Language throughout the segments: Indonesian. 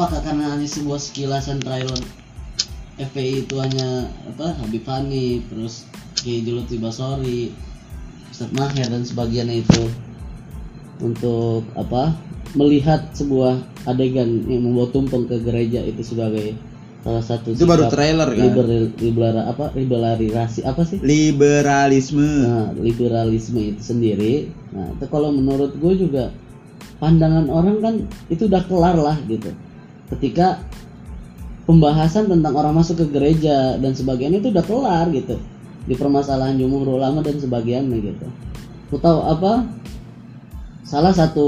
apakah karena hanya sebuah sekilasan trailer FPI itu hanya apa Habib Fani terus Kiai Juluti Basori Ustadz Maher dan sebagiannya itu untuk apa melihat sebuah adegan yang membawa tumpeng ke gereja itu sebagai salah satu Itu baru trailer kan? liber- apa liberalisasi apa sih Liberalisme. Nah, liberalisme itu sendiri. Nah, itu kalau menurut gue juga pandangan orang kan itu udah kelar lah gitu. Ketika pembahasan tentang orang masuk ke gereja dan sebagainya itu udah kelar gitu di permasalahan jumhur ulama dan sebagainya gitu. Tahu apa? Salah satu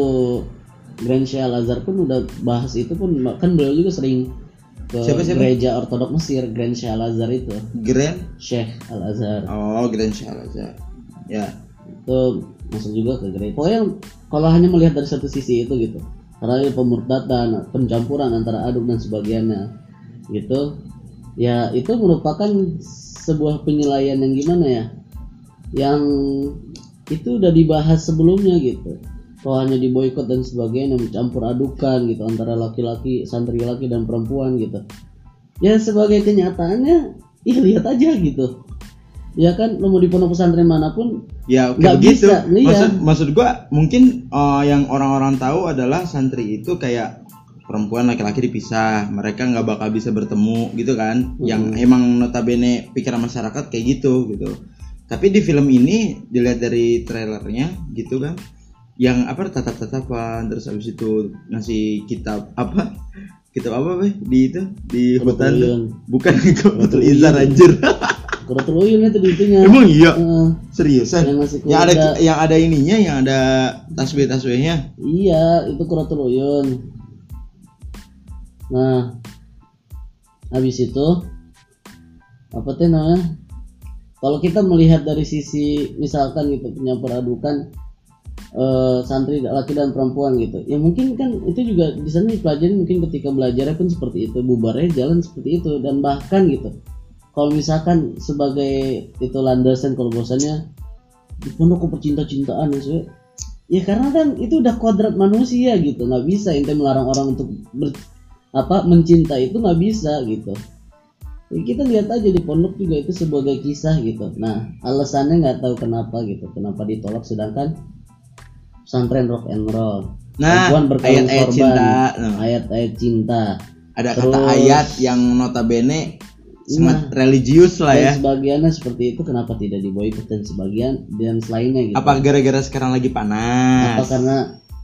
Grand Syekh Al Azhar pun udah bahas itu pun kan beliau juga sering ke Siapa, siapa? gereja ortodok Mesir Grand Syekh Al Azhar itu Grand. Syekh Al Azhar Oh, Grand Syahrazad. Ya. itu masuk juga ke gereja. Pokoknya kalau hanya melihat dari satu sisi itu gitu, karena pemurtatan, pencampuran antara aduk dan sebagainya, gitu, ya itu merupakan sebuah penilaian yang gimana ya, yang itu udah dibahas sebelumnya gitu. Kalau hanya diboykot dan sebagainya, mencampur adukan gitu antara laki-laki, santri laki dan perempuan gitu. Ya sebagai kenyataannya, ya lihat aja gitu. Ya kan, mau di pondok pesantren mana pun, Ya, Nggak begitu. bisa, iya. Maksud maksud gua mungkin eh, yang orang-orang tahu adalah santri itu kayak perempuan laki-laki dipisah, mereka nggak bakal bisa bertemu gitu kan. Yang emang notabene pikiran masyarakat kayak gitu gitu. Tapi di film ini dilihat dari trailernya gitu kan, yang apa tatap-tatapan terus habis itu ngasih kitab apa? Kitab apa Beh? di itu di hutan. Bukan itu Betul Izar anjir. Kuratul Uyun itu di itunya. Emang iya? Heeh. Seriusan? Yang yang ada yang ada ininya yang ada tasbih tasbihnya iya, itu Kuratul Uyun. Nah, habis itu apa tuh namanya? Kalau kita melihat dari sisi misalkan gitu penyampur adukan eh, santri laki dan perempuan gitu, ya mungkin kan itu juga di sana dipelajari mungkin ketika belajarnya pun seperti itu, bubarnya jalan seperti itu dan bahkan gitu. Kalau misalkan sebagai itu landasan kalau bosannya di pondok kok percinta-cintaan maksudnya ya karena kan itu udah kodrat manusia gitu. Nggak bisa ente melarang orang untuk ber- apa mencinta itu nggak bisa gitu. Ya, kita lihat aja di pondok juga itu sebagai kisah gitu. Nah alasannya nggak tahu kenapa gitu. Kenapa ditolak sedangkan pesantren rock and roll. Nah, ayat-ayat sorban, cinta. Nah. ayat-ayat cinta. Ada Terus- kata ayat yang notabene sangat Nah. religius lah ya. sebagiannya seperti itu kenapa tidak diboikot dan sebagian dan selainnya gitu? Apa gara-gara sekarang lagi panas? Apa karena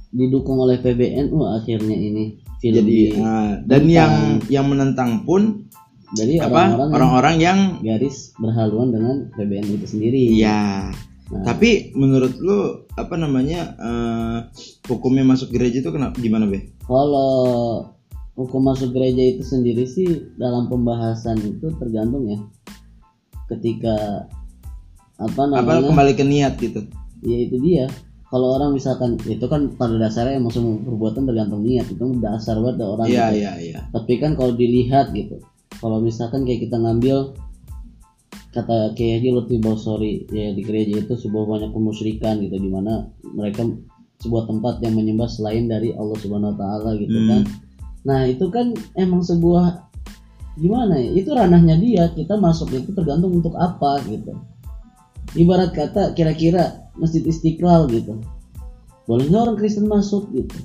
didukung oleh PBNU akhirnya ini film jadi di- nah, dan tentang- yang yang menentang pun dari apa? orang-orang yang yang garis berhaluan dengan PBNU itu sendiri. Iya. Nah. tapi menurut lu apa namanya eh, hukumnya masuk gereja itu kenapa gimana be? Kalau hukum masuk gereja itu sendiri sih dalam pembahasan itu tergantung ya. Ketika apa apa namanya? kembali ke niat gitu. Ya itu dia. Kalau orang misalkan itu kan pada dasarnya emang semua perbuatan tergantung niat itu dasar buat orang iya gitu. iya iya. Tapi kan kalau dilihat gitu kalau misalkan kayak kita ngambil kata kayak Haji Lutfi Bosori ya di gereja itu sebuah banyak kemusyrikan gitu di mana mereka sebuah tempat yang menyembah selain dari Allah Subhanahu Wa Taala gitu Hmm. kan nah itu kan emang sebuah gimana ya itu ranahnya dia kita masuk itu tergantung untuk apa gitu. Ibarat kata kira-kira masjid istiqlal gitu. Boleh nggak orang Kristen masuk gitu.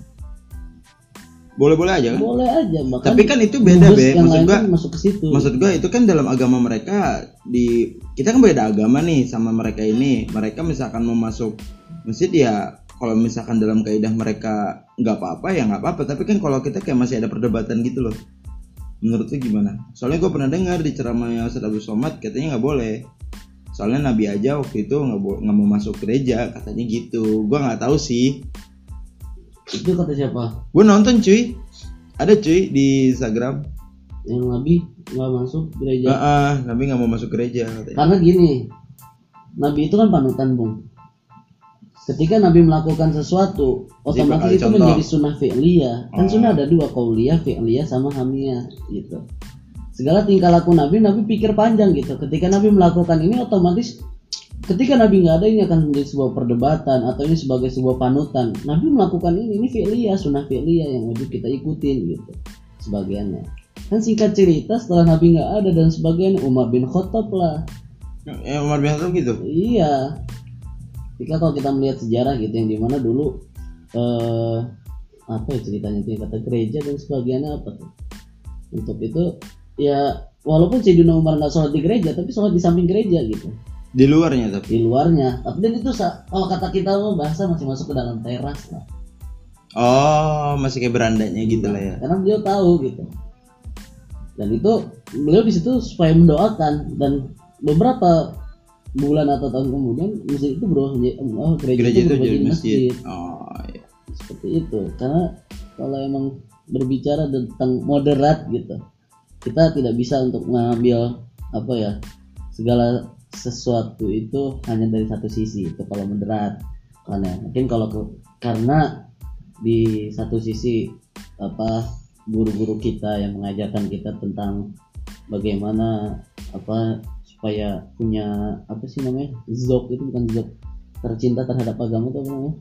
Boleh-boleh aja kan? Boleh aja bahkan tapi kan itu beda be. maksud gua kan masuk ke situ. maksud gua itu kan dalam agama mereka di kita kan beda agama nih sama mereka ini. Mereka misalkan mau masuk masjid ya kalau misalkan dalam kaidah mereka nggak apa-apa ya nggak apa-apa. Tapi kan kalau kita kayak masih ada perdebatan gitu loh. Menurut lu gimana? Soalnya gue pernah dengar di ceramahnya Ustadz Abu Somad katanya nggak boleh. Soalnya Nabi aja waktu itu nggak nggak mau masuk gereja katanya gitu. Gua nggak tahu sih. Itu kata siapa? Gue nonton cuy. Ada cuy di Instagram. Yang Nabi nggak masuk gereja. Ah, ah, Nabi nggak mau masuk gereja katanya. karena gini Nabi itu kan panutan bung ketika Nabi melakukan sesuatu otomatis itu contoh. menjadi sunnah fi'liyah. Kan Oh. sunnah ada dua kauliyah fi'liyah sama hamiyah gitu. Segala tingkah laku Nabi Nabi pikir panjang gitu. Ketika Nabi melakukan ini otomatis ketika Nabi nggak ada ini akan menjadi sebuah perdebatan atau ini sebagai sebuah panutan. Nabi melakukan ini ini fi'liyah sunnah fi'liyah yang wajib kita ikutin gitu. Sebagiannya. Kan singkat cerita setelah Nabi nggak ada dan sebagian Umar bin Khattab lah. Ya Umar bin Khattab gitu. iya jika kalau kita melihat sejarah gitu yang di mana dulu eh apa ya ceritanya itu yang kata gereja dan sebagiannya apa tuh? Untuk itu ya walaupun Sayyidina Umar nggak sholat di gereja tapi sholat di samping gereja gitu. Di luarnya tapi. di luarnya. Tapi dan itu kalau kata kita bahasa masih masuk ke dalam teras lah Oh, masih kayak berandanya gitu lah ya. karena beliau tahu gitu. Dan itu beliau di situ supaya mendoakan. Dan beberapa bulan atau tahun kemudian masjid itu berubah menjadi oh, gereja, Gereja itu itu jadi jadi masjid. Oh, iya. seperti itu karena kalau emang berbicara tentang moderat gitu kita tidak bisa untuk mengambil apa ya segala sesuatu itu hanya dari satu sisi itu kalau moderat karena mungkin kalau ke- karena di satu sisi apa guru-guru kita yang mengajarkan kita tentang bagaimana apa supaya punya apa sih namanya zok itu bukan zok tercinta terhadap agama itu apa namanya?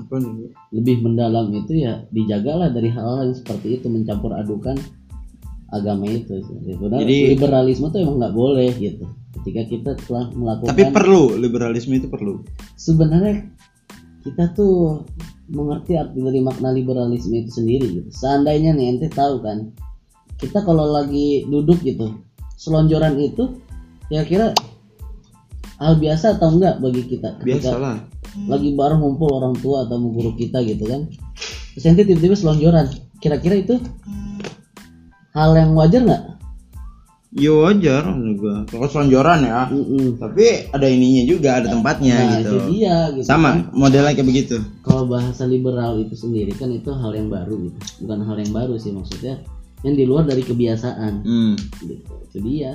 Apa nih? lebih mendalam itu ya dijagalah dari hal-hal yang seperti itu mencampur adukan agama itu. Sebenarnya Jadi- liberalisme tuh emang nggak boleh gitu. Ketika kita telah melakukan Tapi perlu liberalisme itu perlu. sebenarnya kita tuh mengerti arti dari makna liberalisme itu sendiri gitu. Seandainya nih ente tahu kan kita kalau lagi duduk gitu selonjoran itu kira-kira hal biasa atau enggak bagi kita ketika Biasalah. lagi bareng ngumpul orang tua atau guru kita gitu kan terus nanti tiba-tiba selonjoran kira-kira itu hal yang wajar nggak? Ya wajar gua. Kalau selonjoran ya. Mm-mm. Tapi ada ininya juga, ada tempatnya Nah gitu. itu dia gitu Sama modelnya kayak begitu. kalau bahasa liberal itu sendiri kan itu hal yang baru gitu bukan hal yang baru sih maksudnya yang di luar dari kebiasaan Hmm. gitu itu dia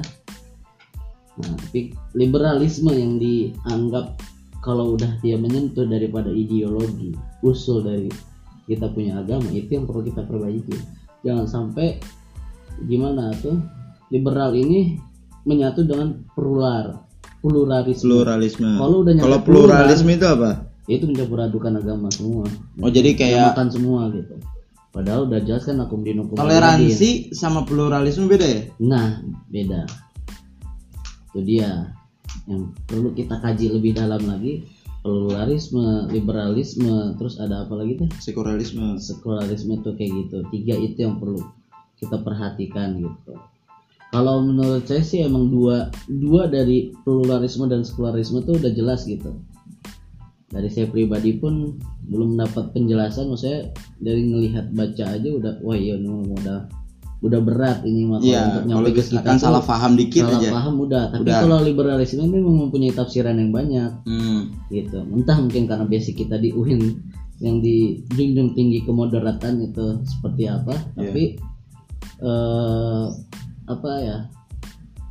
nah tapi liberalisme yang dianggap kalau udah dia menyentuh daripada ideologi usul dari kita punya agama itu yang perlu kita perbaiki jangan sampai gimana tuh liberal ini menyatu dengan plural pluralisme Pluralisme. Kalau udah Kalau pluralisme itu apa? itu mencampur adukan agama semua Oh jadi kayak makan semua gitu padahal udah jelas kan akum dinukum toleransi sama pluralisme beda ya? nah beda itu dia. Yang perlu kita kaji lebih dalam lagi pluralisme liberalisme terus ada apa lagi tuh Sekularisme. sekularisme tuh kayak gitu. Tiga itu yang perlu kita perhatikan gitu. Kalau menurut saya sih emang dua dua dari pluralisme dan sekularisme tuh udah jelas gitu. Dari saya pribadi pun belum mendapat penjelasan maksudnya dari ngelihat baca aja udah wah iya ini udah berat ini mah Iya, untuk nyampe ke kita akan salah paham dikit salah aja. paham udah tapi Udah. kalau liberalisme ini memang mempunyai tafsiran yang banyak Hmm. gitu entah mungkin karena basic kita di UIN yang di junjung tinggi kemoderatan itu seperti apa Iya. tapi eh, apa ya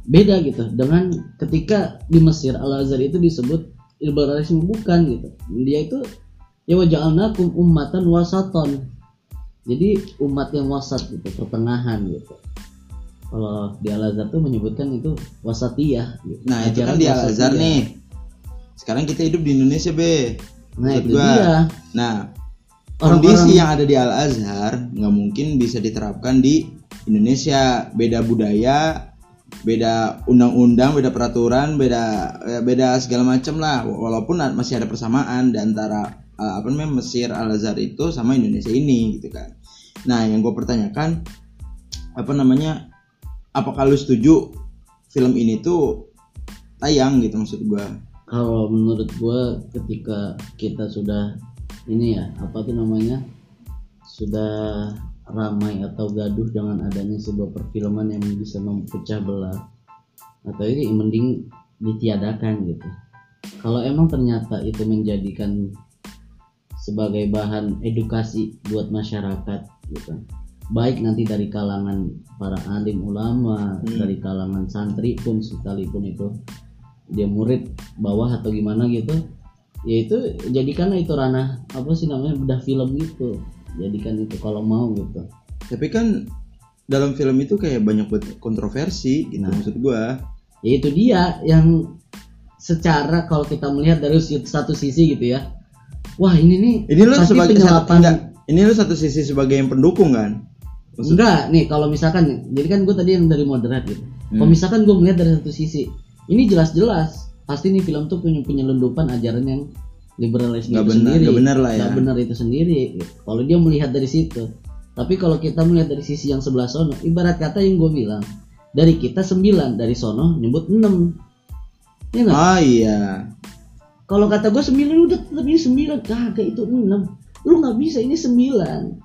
beda gitu dengan ketika di Mesir Al Azhar itu disebut liberalisme bukan gitu dia itu ya waja'alnakum ummatan wasaton jadi umat yang wasat gitu pertengahan gitu kalau di Al Azhar tuh menyebutkan itu wasatiyah gitu. Nah itu kan di Al Azhar nih. Sekarang kita hidup di Indonesia be. nah itu gua. dia Nah Orang-orang- kondisi yang ada di Al Azhar nggak mungkin bisa diterapkan di Indonesia. Beda budaya, beda undang-undang, beda peraturan, beda ya, beda segala macam lah. Walaupun masih ada persamaan di antara uh, apa namanya Mesir Al Azhar itu sama Indonesia ini gitu kan. Nah yang gue pertanyakan apa namanya apakah lu setuju film ini tuh tayang gitu maksud gua kalau menurut gua ketika kita sudah ini ya apa tuh namanya sudah ramai atau gaduh dengan adanya sebuah perfilman yang bisa memecah belah atau ini mending ditiadakan gitu kalau emang ternyata itu menjadikan sebagai bahan edukasi buat masyarakat gitu baik nanti dari kalangan para alim ulama Hmm. dari kalangan santri pun sekalipun itu dia murid bawah atau gimana gitu ya itu jadikanlah itu ranah apa sih namanya bedah film gitu jadikan itu kalau mau gitu tapi kan dalam film itu kayak banyak buat kontroversi gitu Nah. maksud gua ya itu dia yang secara kalau kita melihat dari satu sisi gitu ya wah ini nih ini lu sebagai satu, enggak, ini lu satu sisi sebagai yang pendukung kan? Enggak nih kalau misalkan jadi kan gue tadi yang dari moderat gitu. Kalau Hmm. misalkan gue melihat dari satu sisi ini jelas-jelas pasti nih film tuh punya penyelundupan ajaran yang liberalisme Nggak itu benar- sendiri. nggak benar lah ya. Nggak benar itu sendiri gitu. kalau dia melihat dari situ. Tapi kalau kita melihat dari sisi yang sebelah sono ibarat kata yang gue bilang dari kita 9 dari sono nyebut 6 ya oh iya kalau kata gue 9 udah tetap ini 9 kagak itu 6 lu nggak bisa ini 9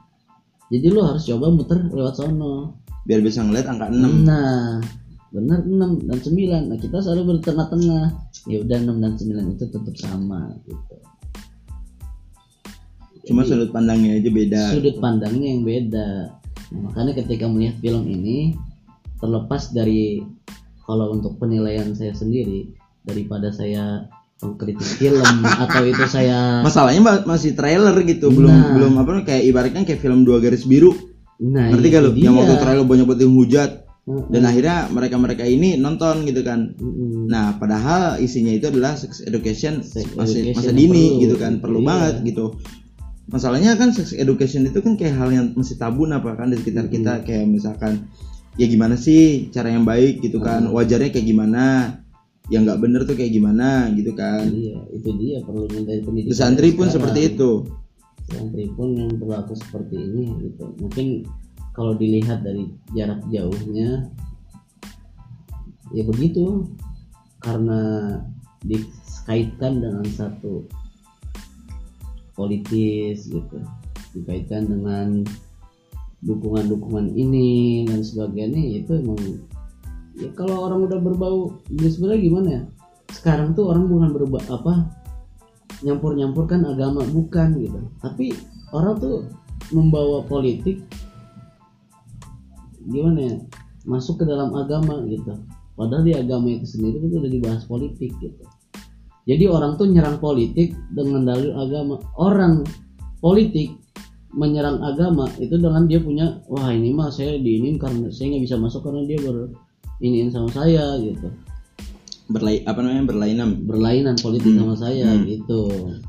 jadi lu harus coba muter lewat sono. Biar bisa ngeliat angka 6 nah benar 6 dan 9 nah kita selalu bertengah-tengah. Ya udah 6 dan 9 itu tetap sama gitu. Cuma Jadi, sudut pandangnya aja beda sudut pandangnya yang beda. Nah, makanya ketika melihat film ini terlepas dari kalau untuk penilaian saya sendiri daripada saya pengkritik film atau itu saya masalahnya ma- masih trailer gitu belum Nah. belum apa kayak ibaratnya kayak film dua garis biru nah ngerti gak lu yang dia. waktu trailer banyak banget yang hujat Heeh. dan akhirnya mereka mereka ini nonton gitu kan Mm-mm. nah padahal isinya itu adalah sex education Sex masih education masa dini perlu. gitu kan perlu Iya. banget gitu masalahnya kan sex education itu kan kayak hal yang masih tabu apa kan di sekitar kita kayak misalkan ya gimana sih cara yang baik gitu kan wajarnya kayak gimana yang nggak bener tuh kayak gimana gitu kan Iya, itu dia perlu minta pendidikan. di santri pun sekarang. seperti itu Santri pun yang berlaku seperti ini gitu. Mungkin kalau dilihat dari jarak jauhnya ya begitu karena dikaitkan dengan satu politis gitu dikaitkan dengan dukungan-dukungan ini dan sebagainya ya itu emang ya kalau orang udah berbau ya sebenarnya gimana ya? Sekarang tuh orang bukan berba apa nyampur-nyampurkan agama bukan gitu. Tapi orang tuh membawa politik gimana ya masuk ke dalam agama gitu. Padahal di agama itu sendiri itu udah dibahas politik gitu. Jadi orang tuh nyerang politik dengan dalil agama. Orang politik menyerang agama itu dengan dia punya wah ini mah saya diinin karena saya nggak bisa masuk karena dia ber iniin sama saya gitu. Berlai apa namanya berlainan. Berlainan politik sama saya Hmm. gitu.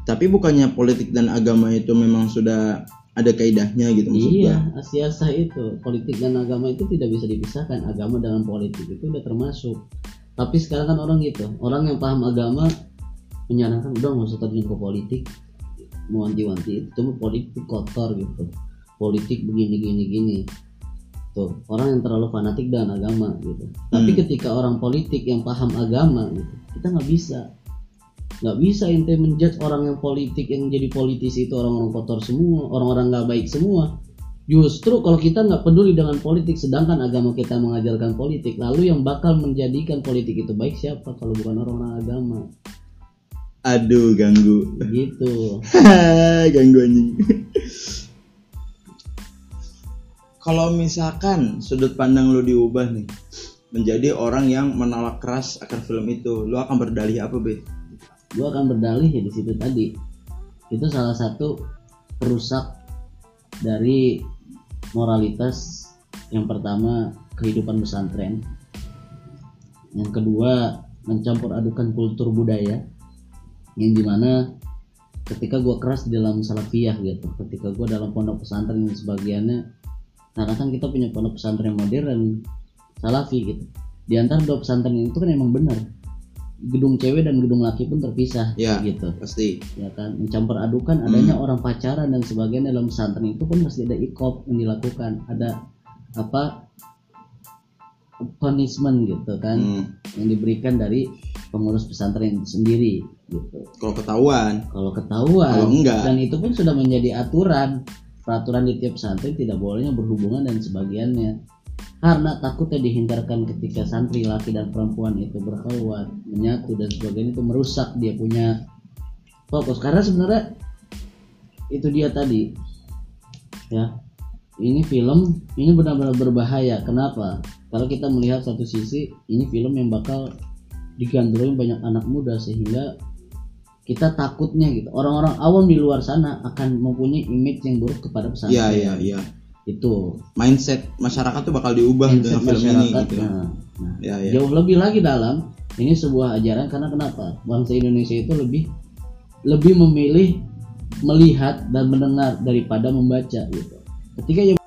Tapi bukannya politik dan agama itu memang sudah ada kaidahnya gitu maksud iya gua. asiasah itu. Politik dan agama itu tidak bisa dipisahkan. Agama dengan politik itu udah termasuk. Tapi sekarang kan orang gitu. Orang yang paham agama menyarankan udah nggak usah terjun ke politik. Mewanti-wanti itu mah politik kotor gitu. Politik begini gini gini tuh orang yang terlalu fanatik dengan agama gitu. Tapi Hmm. ketika orang politik yang paham agama gitu kita nggak bisa. Nggak bisa ente menjudge orang yang politik yang jadi politisi itu orang-orang kotor semua orang-orang nggak baik semua. Justru kalau kita nggak peduli dengan politik sedangkan agama kita mengajarkan politik lalu yang bakal menjadikan politik itu baik siapa kalau bukan orang-orang agama? Aduh ganggu. Gitu. Ganggu anjing kalau misalkan sudut pandang lu diubah nih menjadi orang yang menolak keras akan film itu lu akan berdalih apa be? Gue akan berdalih ya di situ tadi. Itu salah satu perusak dari moralitas yang pertama kehidupan pesantren. Yang kedua mencampur adukan kultur budaya yang di mana ketika gue keras di dalam salafiyah gitu ketika gue dalam pondok pesantren dan sebagiannya karena kan kita punya pondok pesantren modern salafi gitu. Di antara dua pesantren itu kan emang benar. Gedung cewek dan gedung laki pun terpisah Ya. gitu. pasti. Ya kan mencampur adukan adanya orang pacaran dan sebagainya dalam pesantren itu pun pasti ada ikop yang dilakukan. Ada apa punishment gitu kan Hmm. yang diberikan dari pengurus pesantren itu sendiri gitu. Kalau ketahuan. Kalau ketahuan. Kalau enggak. dan itu pun sudah menjadi aturan peraturan di tiap pesantren tidak bolehnya berhubungan dan sebagiannya. Karena takutnya dihindarkan ketika santri laki dan perempuan itu berkhawat menyatu dan sebagainya itu merusak dia punya fokus. Karena sebenarnya itu dia tadi ya. Ini film ini benar-benar berbahaya. Kenapa? Kalau kita melihat satu sisi ini film yang bakal digandrungi banyak anak muda sehingga kita takutnya gitu. Orang-orang awam di luar sana akan mempunyai image yang buruk kepada pesantren. Iya iya iya. Itu. Mindset masyarakat tuh bakal diubah mindset dengan film ini gitu nah, nah, ya ya jauh lebih lagi dalam ini sebuah ajaran karena kenapa? Bangsa Indonesia itu lebih lebih memilih melihat dan mendengar daripada membaca gitu. Ketika yang